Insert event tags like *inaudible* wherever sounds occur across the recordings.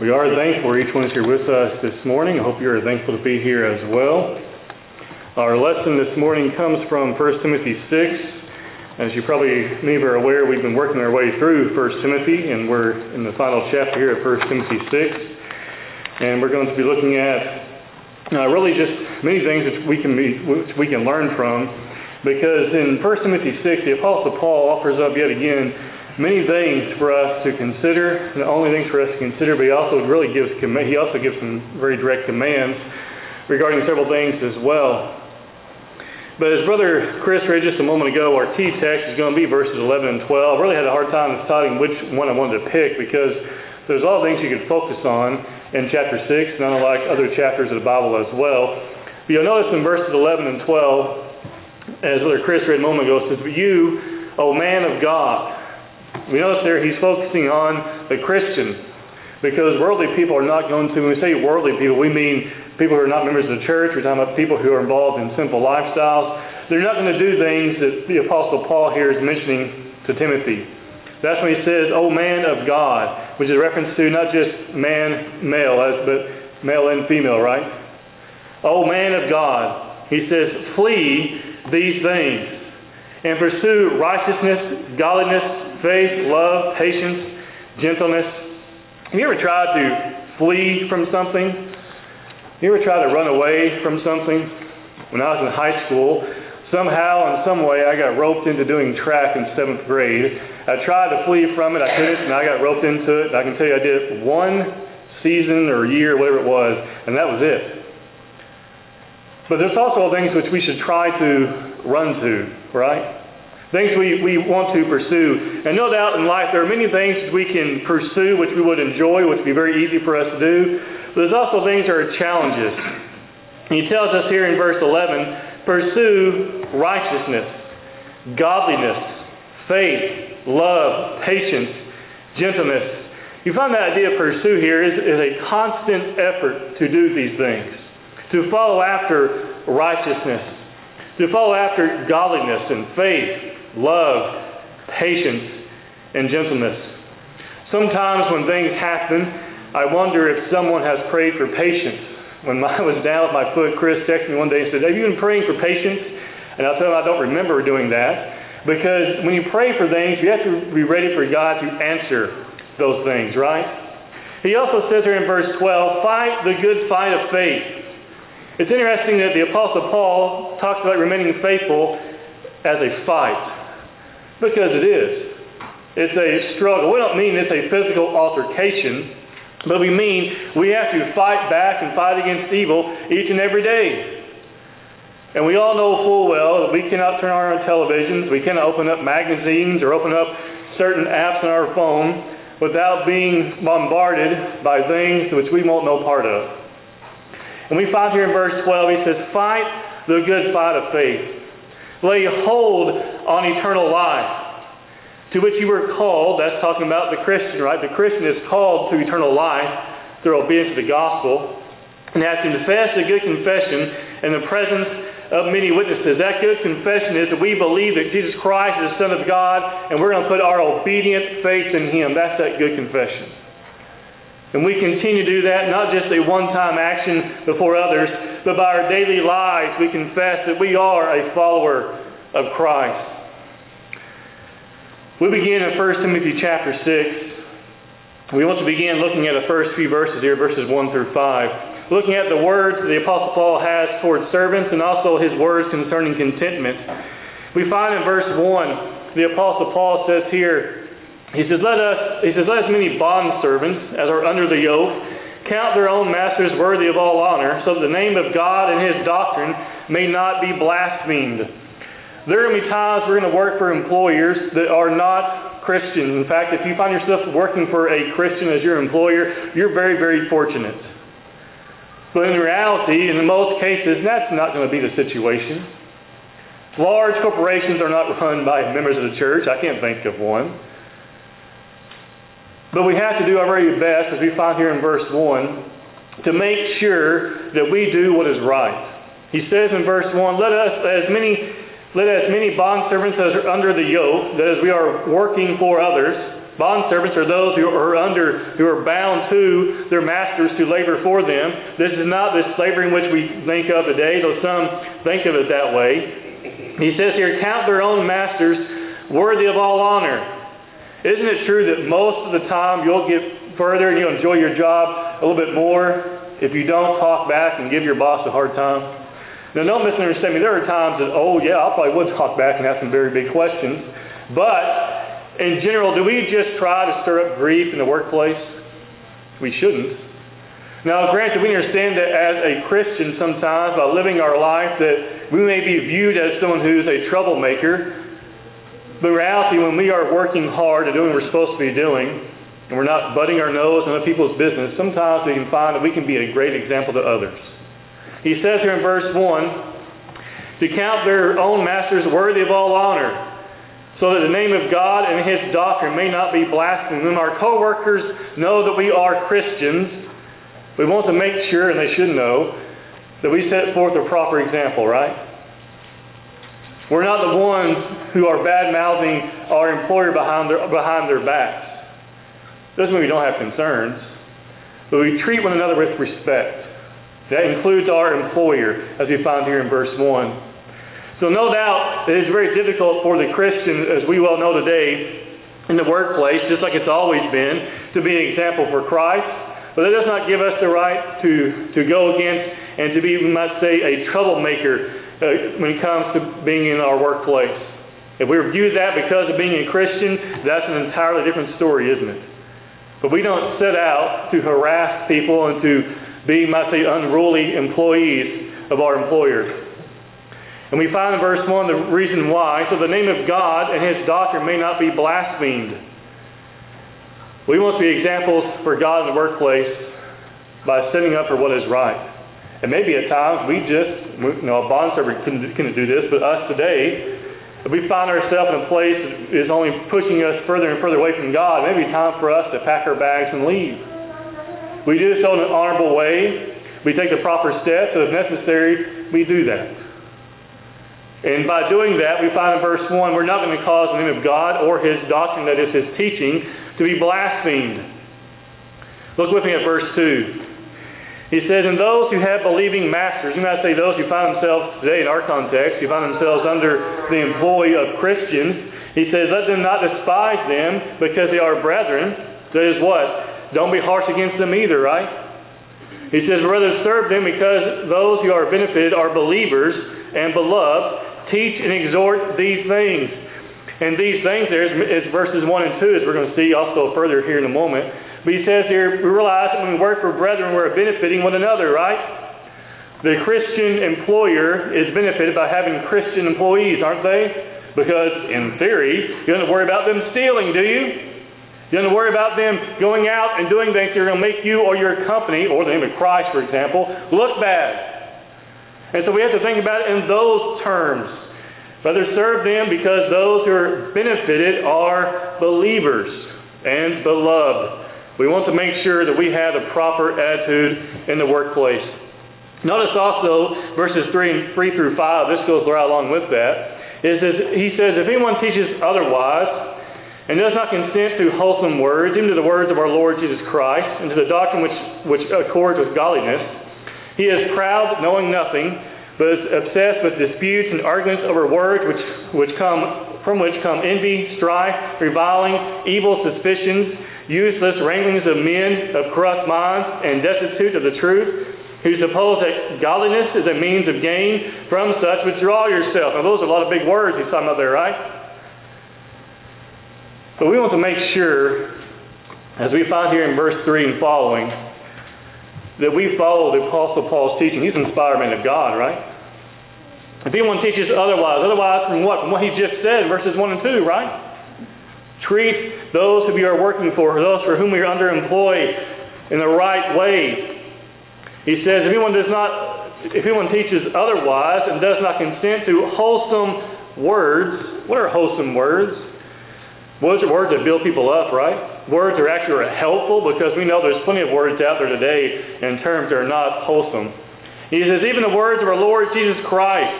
We are thankful each one is here with us this morning. I hope you are thankful to be here as well. Our lesson this morning comes from 1 Timothy 6. As you probably many are aware, we've been working our way through 1 Timothy, and we're in the final chapter here at 1 Timothy 6. And we're going to be looking at uh, really just many things that we can be, which we can learn from. Because in 1 Timothy 6, the Apostle Paul offers up yet again many things for us to consider, the only things for us to consider, but he also really gives he also gives some very direct commands regarding several things as well. But as Brother Chris read just a moment ago, our T text is going to be verses 11 and 12. I really had a hard time deciding which one I wanted to pick because there's a lot of things you could focus on in chapter 6, not unlike other chapters of the Bible as well. But you'll notice in verses 11 and 12, as Brother Chris read a moment ago, it says, But you, O man of God, we notice there he's focusing on the Christian because worldly people are not going to, when we say worldly people, we mean people who are not members of the church. We're talking about people who are involved in simple lifestyles. They're not going to do things that the Apostle Paul here is mentioning to Timothy. That's when he says, "O man of God," which is a reference to not just man, male, but male and female, right? "O man of God," he says, "Flee these things and pursue righteousness, godliness, faith, love, patience, gentleness. Have you ever tried to flee from something? Have You ever tried to run away from something? When I was in high school, somehow, in some way, I got roped into doing track in seventh grade. I tried to flee from it, I couldn't, and I got roped into it. And I can tell you I did it one season or year, whatever it was, and that was it. But there's also things which we should try to run to, right? Things we, we want to pursue. And no doubt in life there are many things we can pursue which we would enjoy, which would be very easy for us to do. But there's also things that are challenges. And he tells us here in verse 11 pursue righteousness, godliness, faith, love, patience, gentleness. You find that idea of pursue here is, is a constant effort to do these things, to follow after righteousness, to follow after godliness and faith, love, patience, and gentleness. Sometimes when things happen, I wonder if someone has prayed for patience. When *laughs* I was down with my foot, Chris texted me one day and said, Have you been praying for patience? And I told him I don't remember doing that. Because when you pray for things, you have to be ready for God to answer those things, right? He also says here in verse 12, Fight the good fight of faith. It's interesting that the Apostle Paul talks about remaining faithful as a fight. Because it is. It's a struggle. We don't mean it's a physical altercation, but we mean we have to fight back and fight against evil each and every day. And we all know full well that we cannot turn on our televisions, we cannot open up magazines or open up certain apps on our phone without being bombarded by things which we won't know part of. And we find here in verse 12, he says, Fight the good fight of faith lay hold on eternal life, to which you were called. That's talking about the Christian, right? The Christian is called to eternal life through obedience to the gospel. And has confessed a good confession in the presence of many witnesses. That good confession is that we believe that Jesus Christ is the Son of God, and we're going to put our obedient faith in Him. That's that good confession. And we continue to do that, not just a one time action before others, but by our daily lives, we confess that we are a follower of Christ. We begin in 1 Timothy chapter 6. We want to begin looking at the first few verses here, verses 1 through 5. Looking at the words the Apostle Paul has towards servants and also his words concerning contentment. We find in verse 1, the Apostle Paul says here, he says, Let us he says, Let as many bond servants as are under the yoke count their own masters worthy of all honor, so that the name of God and his doctrine may not be blasphemed. There are going to be times we're going to work for employers that are not Christian. In fact, if you find yourself working for a Christian as your employer, you're very, very fortunate. But in reality, in most cases, that's not going to be the situation. Large corporations are not run by members of the church. I can't think of one. But we have to do our very best, as we find here in verse 1, to make sure that we do what is right. He says in verse 1, Let us, as many let as many bondservants as are under the yoke, that as we are working for others, Bondservants are those who are under, who are bound to their masters to labor for them. This is not the slavery in which we think of today, though some think of it that way. He says here, count their own masters worthy of all honor. Isn't it true that most of the time you'll get further and you'll enjoy your job a little bit more if you don't talk back and give your boss a hard time? Now, don't misunderstand me. There are times that, oh, yeah, I probably would talk back and ask some very big questions. But in general, do we just try to stir up grief in the workplace? We shouldn't. Now, granted, we understand that as a Christian sometimes, by living our life, that we may be viewed as someone who's a troublemaker. But in reality, when we are working hard and doing what we're supposed to be doing, and we're not butting our nose in other people's business, sometimes we can find that we can be a great example to others. He says here in verse 1 to count their own masters worthy of all honor so that the name of God and His doctrine may not be blasphemed. When our co-workers know that we are Christians, we want to make sure, and they should know, that we set forth a proper example, right? We're not the ones who are bad-mouthing our employer behind their, behind their backs. Doesn't mean we don't have concerns, but we treat one another with respect. That includes our employer, as we find here in verse 1. So, no doubt, it is very difficult for the Christian, as we well know today, in the workplace, just like it's always been, to be an example for Christ. But that does not give us the right to, to go against and to be, we might say, a troublemaker uh, when it comes to being in our workplace. If we view that because of being a Christian, that's an entirely different story, isn't it? But we don't set out to harass people and to be, might say, unruly employees of our employers. And we find in verse 1 the reason why. So the name of God and his doctrine may not be blasphemed. We must be examples for God in the workplace by setting up for what is right. And maybe at times we just, you know, a bondservant couldn't, couldn't do this, but us today, if we find ourselves in a place that is only pushing us further and further away from God, maybe may be time for us to pack our bags and leave. We do so in an honorable way. We take the proper steps, so if necessary, we do that. And by doing that, we find in verse 1, we're not going to cause the name of God or his doctrine, that is his teaching, to be blasphemed. Look with me at verse 2. He says, And those who have believing masters, you might say those who find themselves today in our context, who find themselves under the employ of Christians, he says, Let them not despise them because they are brethren. That is what? Don't be harsh against them either, right? He says, Rather serve them because those who are benefited are believers and beloved teach and exhort these things. And these things there is, verses 1 and 2, as we're going to see also further here in a moment. But he says here, we realize that when we work for brethren, we're benefiting one another, right? The Christian employer is benefited by having Christian employees, aren't they? Because, in theory, you don't have to worry about them stealing, do you? You don't worry about them going out and doing things that are going to make you or your company, or the name of Christ, for example, look bad. And so we have to think about it in those terms. Rather serve them because those who are benefited are believers and beloved. We want to make sure that we have the proper attitude in the workplace. Notice also verses 3 and 3 through 5, this goes right along with that. Is he says, If anyone teaches otherwise, and does not consent to wholesome words, even to the words of our Lord Jesus Christ, and to the doctrine which, which accords with godliness, he is proud, knowing nothing, but is obsessed with disputes and arguments over words which, which come, from which come envy, strife, reviling, evil suspicions, useless wranglings of men of corrupt minds and destitute of the truth, who suppose that godliness is a means of gain. From such, withdraw yourself. Now, those are a lot of big words he's talking about there, right? But we want to make sure, as we find here in verse 3 and following, that we follow the Apostle Paul's teaching. He's an inspired man of God, right? If anyone teaches otherwise, otherwise from what? From what he just said, verses 1 and 2, right? Treat those who you are working for, those for whom you are underemployed, in the right way. He says, if anyone does not, if anyone teaches otherwise and does not consent to wholesome words, what are wholesome words? Are words that build people up, right? Words are actually helpful because we know there's plenty of words out there today in terms that are not wholesome. He says, even the words of our Lord Jesus Christ,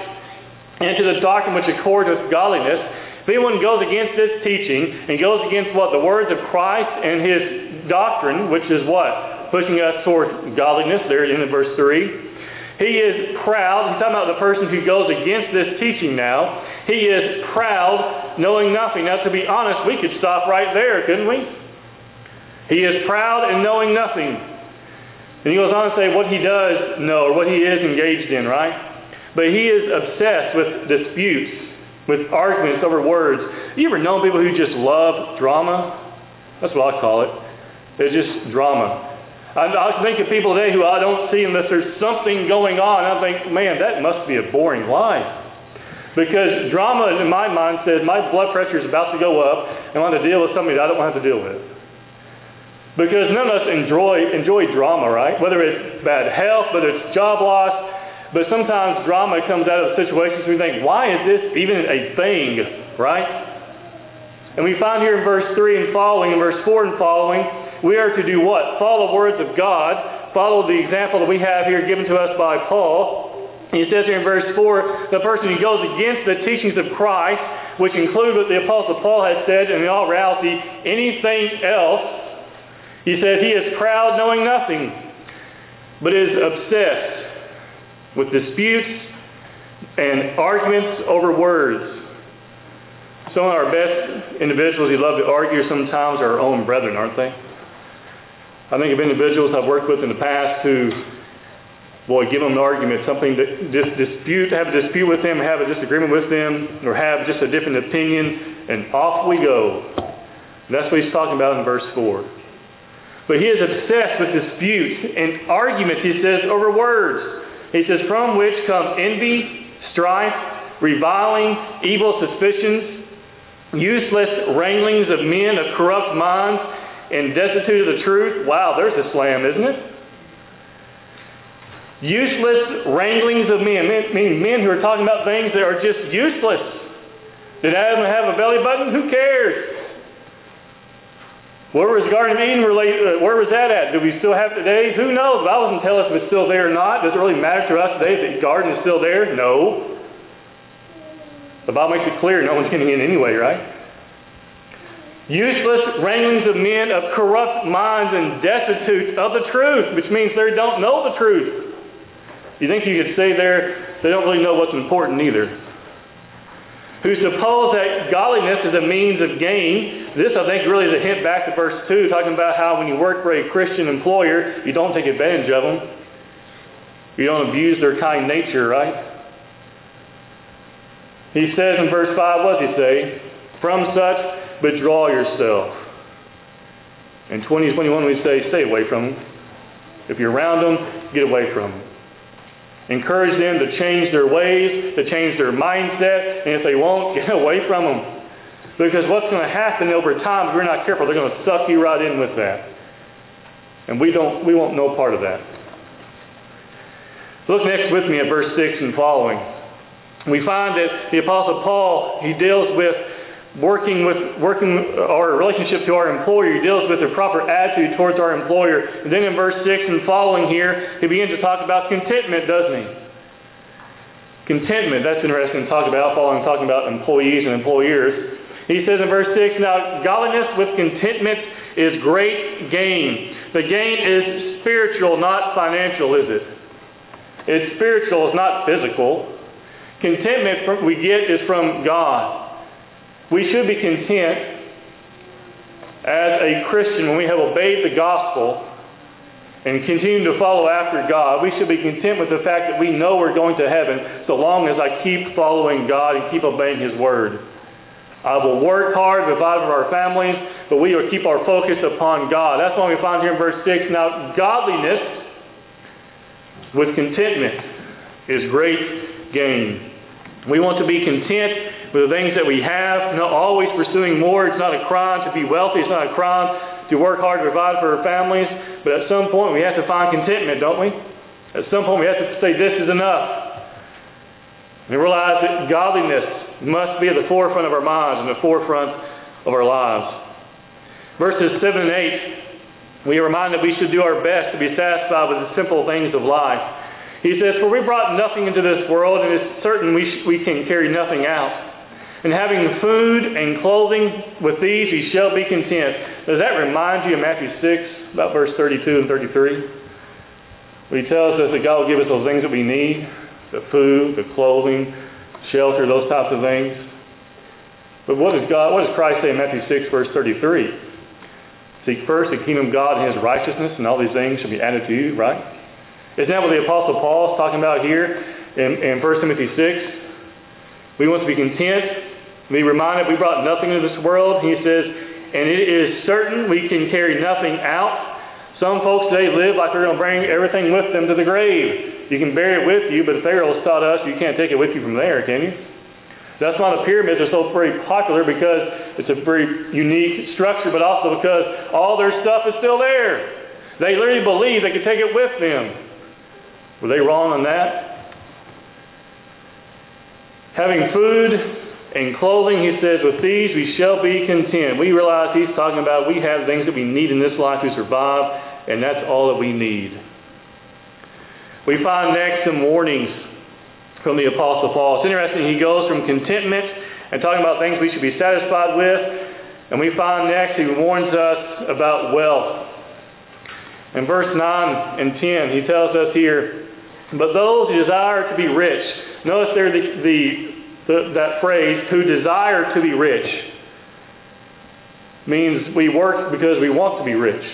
and to the doctrine which accords with godliness, If anyone goes against this teaching and goes against what? The words of Christ and his doctrine, which is what? Pushing us toward godliness, there in verse 3. He is proud. He's talking about the person who goes against this teaching now. He is proud, knowing nothing. Now, to be honest, we could stop right there, couldn't we? He is proud and knowing nothing. And he goes on to say what he does know or what he is engaged in, right? But he is obsessed with disputes with arguments over words. You ever known people who just love drama? That's what I call it. They're just drama. I, I think of people today who I don't see unless there's something going on. I think, man, that must be a boring life. Because drama, in my mind, says my blood pressure is about to go up and I want to deal with somebody that I don't want to have to deal with. Because none of us enjoy, enjoy drama, right? Whether it's bad health, whether it's job loss, but sometimes drama comes out of situations we think, why is this even a thing, right? And we find here in verse 3 and following, in verse 4 and following, we are to do what? Follow the words of God, follow the example that we have here given to us by Paul. He says here in verse 4, the person who goes against the teachings of Christ, which include what the Apostle Paul has said, and in all reality, anything else, he says he is proud knowing nothing, but is obsessed with disputes and arguments over words. Some of our best individuals who love to argue sometimes are our own brethren, aren't they? I think of individuals I've worked with in the past who, boy, give them an argument, something to just dispute, have a dispute with them, have a disagreement with them, or have just a different opinion, and off we go. And that's what he's talking about in verse 4. But he is obsessed with disputes and arguments, he says, over words. He says, From which come envy, strife, reviling, evil suspicions, useless wranglings of men of corrupt minds, and destitute of the truth. Wow, there's a slam, isn't it? Useless wranglings of men, meaning men who are talking about things that are just useless. Did Adam have a belly button? Who cares? Where was Garden of Eden relate, uh, where was that at? Do we still have today? Who knows? The Bible doesn't tell us if it's still there or not. Does it really matter to us today if the garden is still there? No. The Bible makes it clear no one's getting in anyway, right? Useless wranglings of men of corrupt minds and destitute of the truth, which means they don't know the truth. You think you could stay there, they don't really know what's important either who suppose that godliness is a means of gain. This, I think, really is a hint back to verse 2, talking about how when you work for a Christian employer, you don't take advantage of them. You don't abuse their kind nature, right? He says in verse 5, what does he say? From such, withdraw yourself. In 2021, we say, stay away from them. If you're around them, get away from them. Encourage them to change their ways, to change their mindset, and if they won't, *laughs* get away from them. Because what's going to happen over time, if we're not careful, they're going to suck you right in with that. And we don't we want no part of that. Look next with me at verse 6 and following. We find that the Apostle Paul, he deals with working with working our relationship to our employer. He deals with the proper attitude towards our employer. And then in verse six and following here, he begins to talk about contentment, doesn't he? Contentment, that's interesting to talk about, following talking about employees and employers. He says in verse six, now godliness with contentment is great gain. The gain is spiritual, not financial, is it? It's spiritual, it's not physical. Contentment we get is from God. We should be content as a Christian when we have obeyed the gospel and continue to follow after God. We should be content with the fact that we know we're going to heaven so long as I keep following God and keep obeying His word. I will work hard, provide for our families, but we will keep our focus upon God. That's why we find here in verse 6 now, godliness with contentment is great gain. We want to be content with the things that we have, not always pursuing more. It's not a crime to be wealthy. It's not a crime to work hard to provide for our families. But at some point, we have to find contentment, don't we? At some point, we have to say, this is enough. And realize that godliness must be at the forefront of our minds and the forefront of our lives. Verses 7 and 8, we are reminded that we should do our best to be satisfied with the simple things of life. He says, For we brought nothing into this world, and it's certain we, sh- we can carry nothing out. And having food and clothing, with these ye shall be content. Does that remind you of Matthew 6, about verse 32 and 33? Where he tells us that God will give us those things that we need the food, the clothing, shelter, those types of things. But what does God, what does Christ say in Matthew 6, verse 33? Seek first the kingdom of God and his righteousness, and all these things shall be added to you, right? Isn't that what the Apostle Paul is talking about here in, in 1 Timothy 6? We want to be content be reminded we brought nothing into this world. He says, and it is certain we can carry nothing out. Some folks today live like they're going to bring everything with them to the grave. You can bury it with you, but Pharaoh's taught us you can't take it with you from there, can you? That's why the pyramids are so very popular because it's a very unique structure, but also because all their stuff is still there. They literally believe they can take it with them. Were they wrong on that? Having food and clothing, he says, with these we shall be content. We realize he's talking about we have things that we need in this life to survive, and that's all that we need. We find next some warnings from the Apostle Paul. It's interesting, he goes from contentment and talking about things we should be satisfied with, and we find next he warns us about wealth. In verse 9 and 10, he tells us here, But those who desire to be rich, notice there the, the the, that phrase, who desire to be rich, means we work because we want to be rich.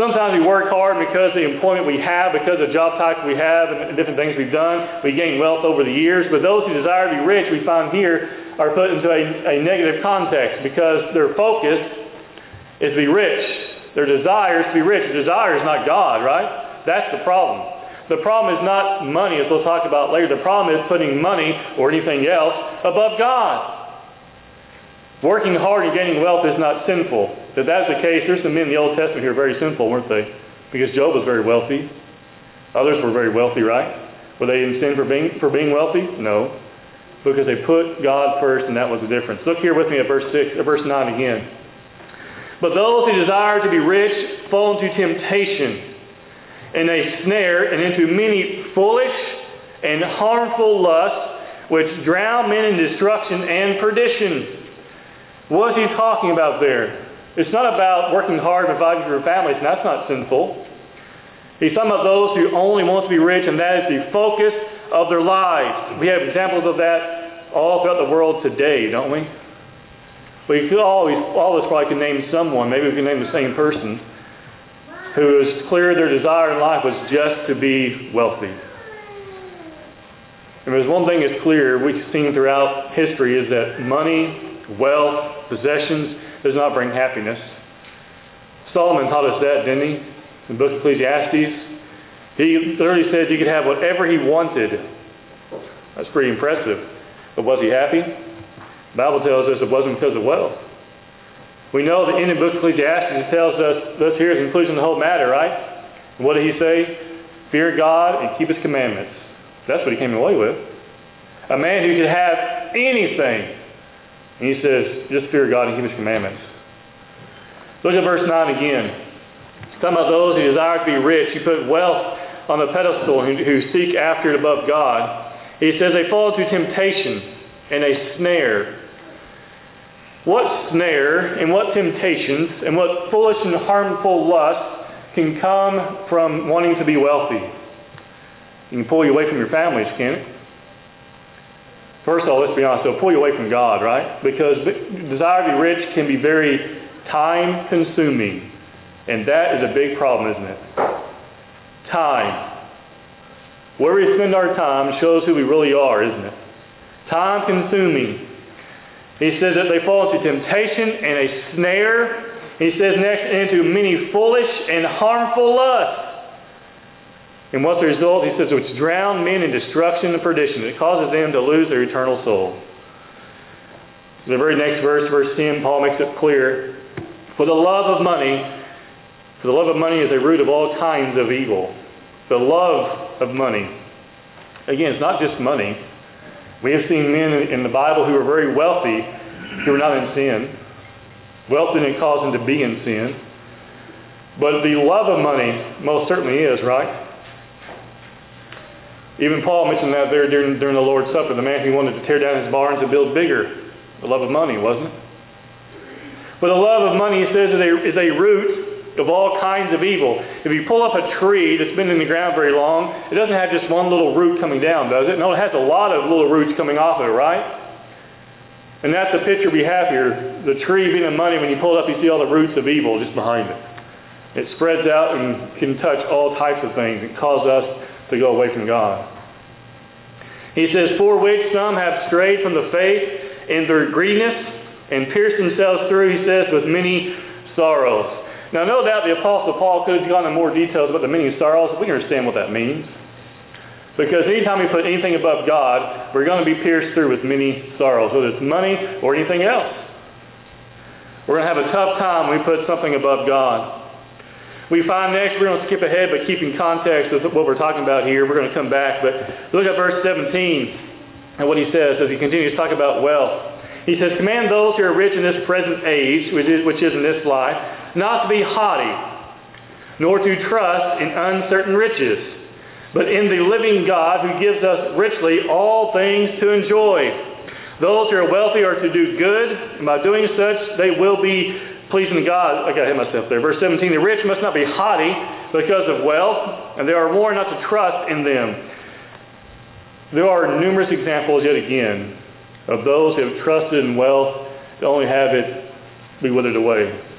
Sometimes we work hard because of the employment we have, because of the job type we have, and different things we've done. We gain wealth over the years. But those who desire to be rich, we find here, are put into a, a negative context because their focus is to be rich. Their desire is to be rich. Desire is not God, right? That's the problem. The problem is not money, as we'll talk about later. The problem is putting money or anything else above God. Working hard and gaining wealth is not sinful. If that's the case, there's some men in the Old Testament here very sinful, weren't they? Because Job was very wealthy. Others were very wealthy, right? Were they in sin for being, for being wealthy? No. Because they put God first, and that was the difference. Look here with me at verse six, at verse nine again. But those who desire to be rich fall into temptation in a snare and into many foolish and harmful lusts which drown men in destruction and perdition. What is he talking about there? It's not about working hard and providing for your families, and that's not sinful. He's talking about those who only want to be rich, and that is the focus of their lives. We have examples of that all throughout the world today, don't we? We could always, all of us probably can name someone. Maybe we can name the same person who was clear their desire in life was just to be wealthy. And there's one thing that's clear we've seen throughout history is that money, wealth, possessions does not bring happiness. Solomon taught us that, didn't he? In the book of Ecclesiastes. He literally said you could have whatever he wanted. That's pretty impressive. But was he happy? The Bible tells us it wasn't because of wealth. We know that in the book of Ecclesiastes tells us, let's hear the conclusion of the whole matter, right? What did he say? Fear God and keep his commandments. That's what he came away with. A man who could have anything. And he says, just fear God and keep his commandments. Look at verse 9 again. Talking about those who desire to be rich, who put wealth on the pedestal, who, who seek after it above God. He says they fall into temptation and a snare what snare and what temptations and what foolish and harmful lust can come from wanting to be wealthy? It can pull you away from your families, can it? First of all, let's be honest, it'll pull you away from God, right? Because desire to be rich can be very time consuming. And that is a big problem, isn't it? Time. Where we spend our time shows who we really are, isn't it? Time consuming. He says that they fall into temptation and a snare. He says next, into many foolish and harmful lusts. And what's the result? He says, which drown men in destruction and perdition. It causes them to lose their eternal soul. The very next verse, verse 10, Paul makes it clear. For the love of money, for the love of money is a root of all kinds of evil. The love of money. Again, it's not just money. We have seen men in the Bible who were very wealthy who were not in sin. Wealth didn't cause them to be in sin. But the love of money most certainly is, right? Even Paul mentioned that there during, during the Lord's Supper, the man who wanted to tear down his barns and build bigger. The love of money, wasn't it? But the love of money, he says, is a, is a root of all kinds of evil. If you pull up a tree that's been in the ground very long, it doesn't have just one little root coming down, does it? No, it has a lot of little roots coming off of it, right? And that's the picture we have here. The tree being the money, when you pull it up, you see all the roots of evil just behind it. It spreads out and can touch all types of things. It cause us to go away from God. He says, For which some have strayed from the faith in their greediness and pierced themselves through, he says, with many sorrows. Now, no doubt the Apostle Paul could have gone into more details about the many sorrows. We can understand what that means. Because anytime we put anything above God, we're going to be pierced through with many sorrows, whether it's money or anything else. We're going to have a tough time when we put something above God. We find next, we're going to skip ahead, but keep in context with what we're talking about here. We're going to come back. But look at verse 17 and what he says as he continues to talk about wealth. He says, Command those who are rich in this present age, which is, which is in this life, not to be haughty, nor to trust in uncertain riches, but in the living God who gives us richly all things to enjoy. Those who are wealthy are to do good, and by doing such, they will be pleasing to God. I got hit myself there. Verse 17 The rich must not be haughty because of wealth, and they are warned not to trust in them. There are numerous examples, yet again, of those who have trusted in wealth to only have it be withered away.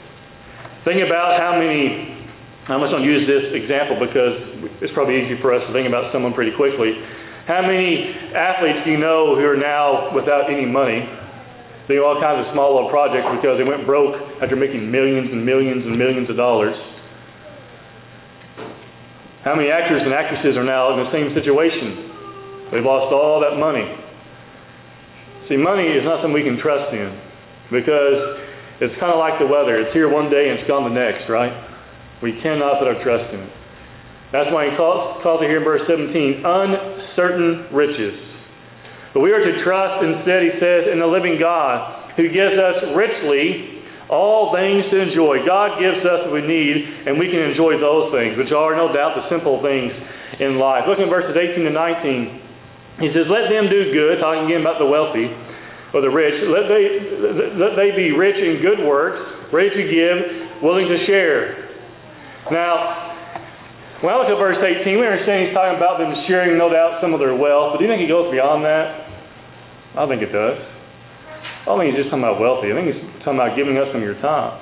Think about how many, I'm just going to use this example because it's probably easy for us to think about someone pretty quickly. How many athletes do you know who are now without any money, doing all kinds of small little projects because they went broke after making millions and millions and millions of dollars? How many actors and actresses are now in the same situation? They've lost all that money. See, money is not something we can trust in because it's kind of like the weather. It's here one day and it's gone the next, right? We cannot put our trust in it. That's why he calls, calls it here in verse 17 uncertain riches. But we are to trust instead, he says, in the living God who gives us richly all things to enjoy. God gives us what we need, and we can enjoy those things, which are no doubt the simple things in life. Look at verses 18 to 19. He says, Let them do good, talking again about the wealthy or the rich. Let they, let they be rich in good works, ready to give, willing to share. Now, when I look at verse 18, we understand he's talking about them sharing, no doubt, some of their wealth. But do you think he goes beyond that? I think it does. I don't think he's just talking about wealthy. I think he's talking about giving us some of your time.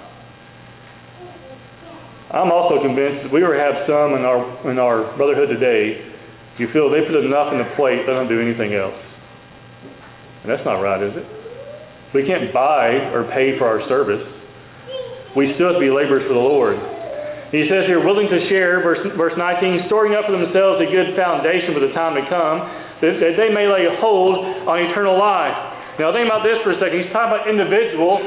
I'm also convinced that we would have some in our in our brotherhood today you feel they put enough in the plate, they don't do anything else. And that's not right, is it? We can't buy or pay for our service. We still have to be laborers for the Lord. He says here, willing to share, verse, verse 19, storing up for themselves a good foundation for the time to come, that, that they may lay hold on eternal life. Now, think about this for a second. He's talking about individuals.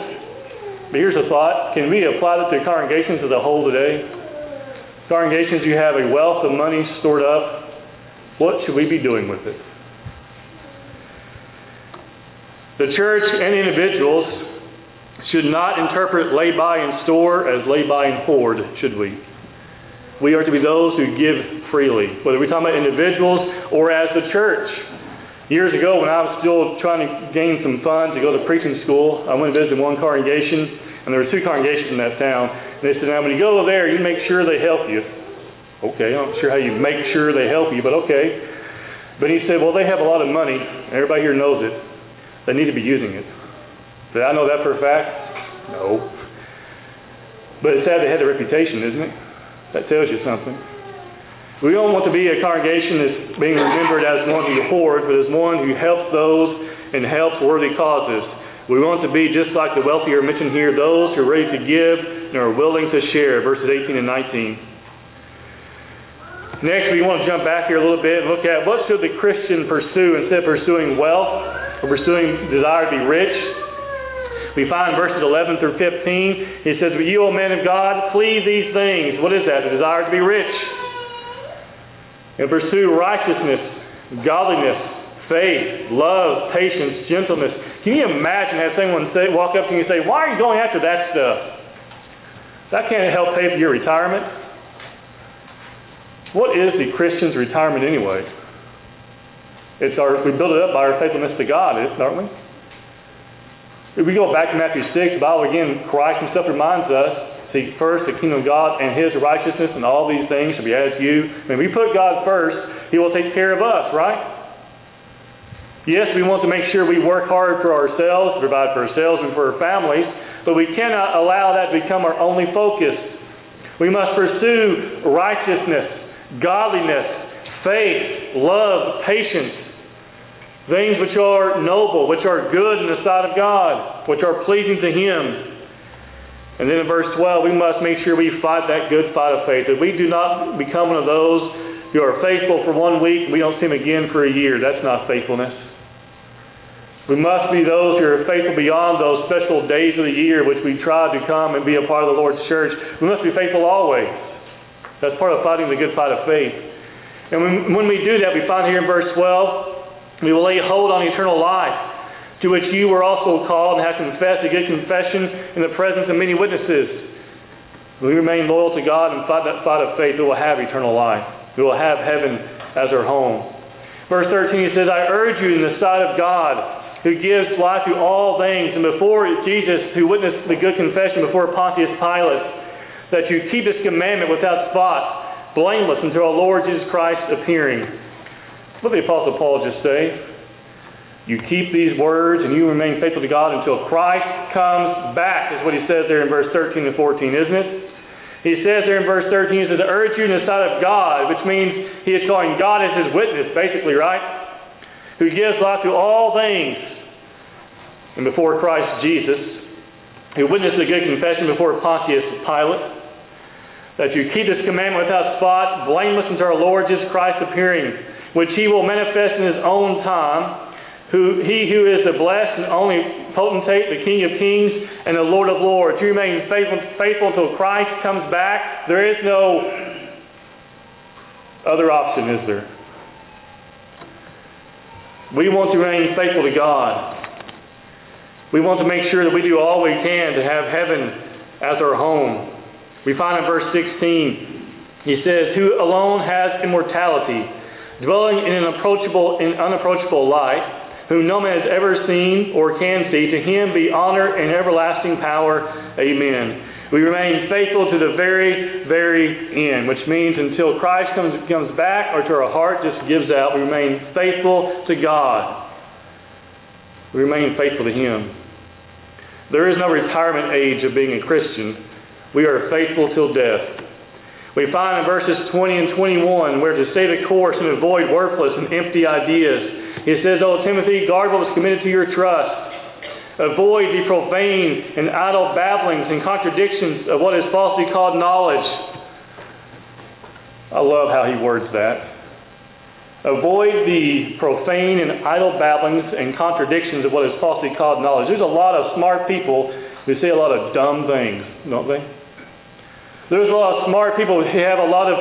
But here's a thought. Can we apply that to congregations as a whole today? Congregations, you have a wealth of money stored up. What should we be doing with it? The church and individuals should not interpret lay by and store as lay by and hoard, should we? We are to be those who give freely, whether we're talking about individuals or as the church. Years ago, when I was still trying to gain some funds to go to preaching school, I went to visit one congregation, and there were two congregations in that town. And they said, now when you go there, you make sure they help you. Okay, I'm not sure how you make sure they help you, but okay. But he said, well, they have a lot of money. Everybody here knows it. They need to be using it. Did I know that for a fact? No. But it's sad they had the reputation, isn't it? That tells you something. We don't want to be a congregation that's being remembered as one who hoards, but as one who helps those and helps worthy causes. We want to be just like the wealthy are mentioned here, those who are ready to give and are willing to share, verses 18 and 19. Next, we want to jump back here a little bit and look at what should the Christian pursue instead of pursuing wealth or pursuing desire to be rich. We find verses 11 through 15. It says, But you, O men of God, flee these things. What is that? The desire to be rich. And pursue righteousness, godliness, faith, love, patience, gentleness. Can you imagine have someone say, walk up to you and say, Why are you going after that stuff? That can't help pay for your retirement. What is the Christian's retirement anyway? It's our we build it up by our faithfulness to God, aren't we? If we go back to Matthew 6, the Bible again, Christ himself reminds us Seek first the kingdom of God and his righteousness, and all these things shall be added to you. When we put God first, he will take care of us, right? Yes, we want to make sure we work hard for ourselves, provide for ourselves and for our families, but we cannot allow that to become our only focus. We must pursue righteousness, godliness, faith, love, patience, things which are noble, which are good in the sight of God, which are pleasing to Him. And then in verse 12, we must make sure we fight that good fight of faith. That we do not become one of those who are faithful for one week and we don't see them again for a year. That's not faithfulness. We must be those who are faithful beyond those special days of the year which we try to come and be a part of the Lord's church. We must be faithful always. That's part of fighting the good fight of faith. And when, when we do that, we find here in verse 12, we will lay hold on eternal life to which you were also called and have confessed a good confession in the presence of many witnesses. We remain loyal to God and fight that fight of faith, we will have eternal life. We will have heaven as our home. Verse 13 he says, I urge you in the sight of God, who gives life to all things, and before Jesus, who witnessed the good confession before Pontius Pilate, that you keep his commandment without spot, blameless until our Lord Jesus Christ appearing. What did the Apostle Paul just say? You keep these words and you remain faithful to God until Christ comes back, is what he says there in verse 13 and 14, isn't it? He says there in verse 13, he says, to urge you in the sight of God, which means he is calling God as his witness, basically, right? Who gives life to all things. And before Christ Jesus, who witnessed a good confession before Pontius Pilate, that you keep this commandment without spot, blameless until our Lord Jesus Christ appearing, which he will manifest in his own time who he who is the blessed and only potentate, the King of kings and the Lord of lords. You remain faithful, faithful until Christ comes back. There is no other option, is there? We want to remain faithful to God. We want to make sure that we do all we can to have heaven as our home. We find in verse 16, he says, Who alone has immortality, dwelling in an approachable, in unapproachable light, whom no man has ever seen or can see. To him be honor and everlasting power. Amen. We remain faithful to the very, very end, which means until Christ comes, comes back or to our heart just gives out, we remain faithful to God. We remain faithful to Him. There is no retirement age of being a Christian. We are faithful till death. We find in verses 20 and 21 where to stay the course and avoid worthless and empty ideas he says, O Timothy, guard what was committed to your trust. Avoid the profane and idle babblings and contradictions of what is falsely called knowledge. I love how he words that. Avoid the profane and idle babblings and contradictions of what is falsely called knowledge. There's a lot of smart people who say a lot of dumb things, don't they? There's a lot of smart people who have a lot of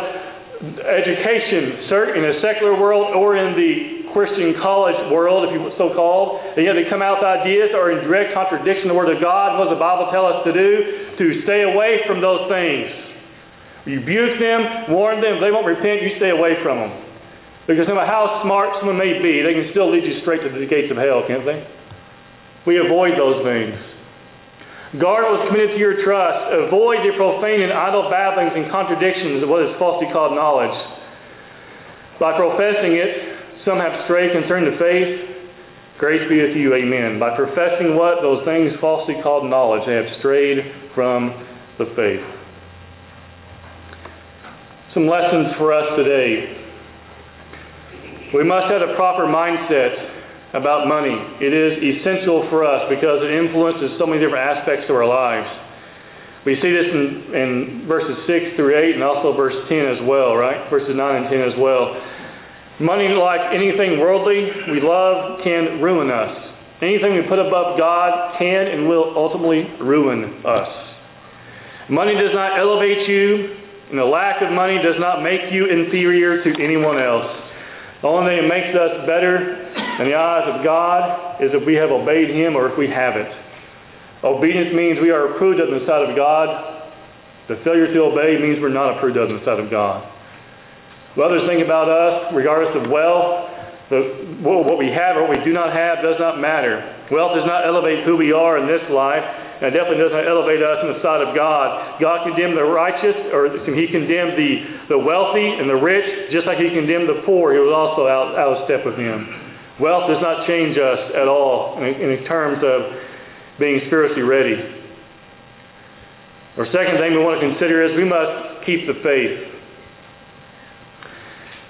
education, in the secular world or in the Christian college world, if you so called, and yet they come out with ideas that are in direct contradiction to the Word of God. What does the Bible tell us to do? To stay away from those things. Rebuke them, warn them. If they won't repent, you stay away from them. Because no matter how smart someone may be, they can still lead you straight to the gates of hell, can't they? We avoid those things. Guard what is committed to your trust. Avoid the profane and idle babblings and contradictions of what is falsely called knowledge. By professing it, some have strayed concerning the faith. Grace be with you, amen. By professing what? Those things falsely called knowledge, they have strayed from the faith. Some lessons for us today. We must have a proper mindset about money. It is essential for us because it influences so many different aspects of our lives. We see this in, in verses 6 through 8 and also verse 10 as well, right? Verses 9 and 10 as well. Money, like anything worldly we love, can ruin us. Anything we put above God can and will ultimately ruin us. Money does not elevate you, and the lack of money does not make you inferior to anyone else. The only thing that makes us better in the eyes of God is if we have obeyed Him or if we haven't. Obedience means we are approved of in the sight of God. The failure to obey means we're not approved of in the sight of God. What others think about us, regardless of wealth, the, what we have or what we do not have, does not matter. Wealth does not elevate who we are in this life, and it definitely does not elevate us in the sight of God. God condemned the righteous, or He condemned the, the wealthy and the rich, just like He condemned the poor. He was also out, out of step with Him. Wealth does not change us at all in, in terms of being spiritually ready. Our second thing we want to consider is we must keep the faith.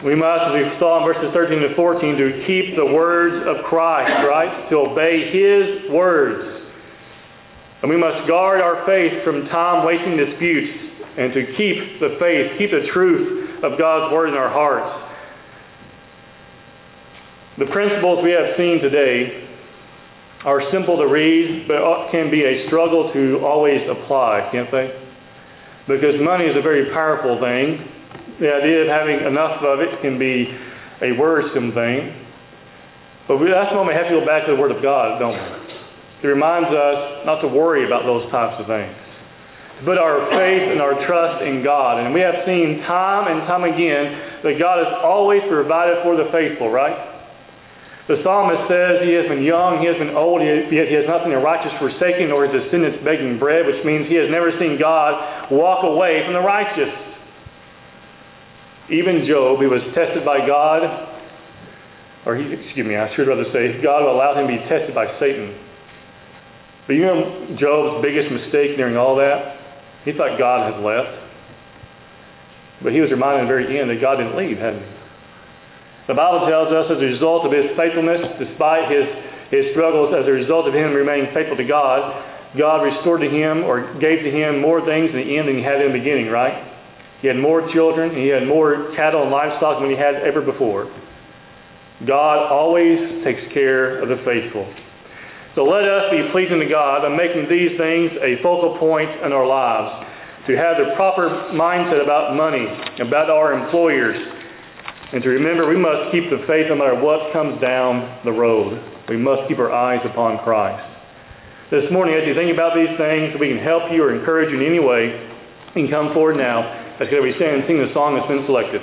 We must, as we saw in verses 13 to 14, to keep the words of Christ, right? To obey His words. And we must guard our faith from time wasting disputes and to keep the faith, keep the truth of God's Word in our hearts. The principles we have seen today are simple to read, but can be a struggle to always apply, can't they? Because money is a very powerful thing. The idea of having enough of it can be a worrisome thing. But we, that's when we have to go back to the Word of God, don't we? It reminds us not to worry about those types of things. To put our faith and our trust in God. And we have seen time and time again that God has always provided for the faithful, right? The psalmist says he has been young, he has been old, yet he has nothing the righteous forsaken, nor his descendants begging bread, which means he has never seen God walk away from the righteous. Even Job, he was tested by God, or he, excuse me, I should rather say, God allowed him to be tested by Satan. But you know Job's biggest mistake during all that? He thought God had left. But he was reminded at the very end that God didn't leave, hadn't he? The Bible tells us as a result of his faithfulness, despite his, his struggles, as a result of him remaining faithful to God, God restored to him or gave to him more things in the end than he had in the beginning, right? He had more children, he had more cattle and livestock than he had ever before. God always takes care of the faithful. So let us be pleasing to God by making these things a focal point in our lives. To have the proper mindset about money, about our employers, and to remember, we must keep the faith no matter what comes down the road. We must keep our eyes upon Christ. This morning, as you think about these things, we can help you or encourage you in any way, you can come forward now as we stand and sing the song that's been selected.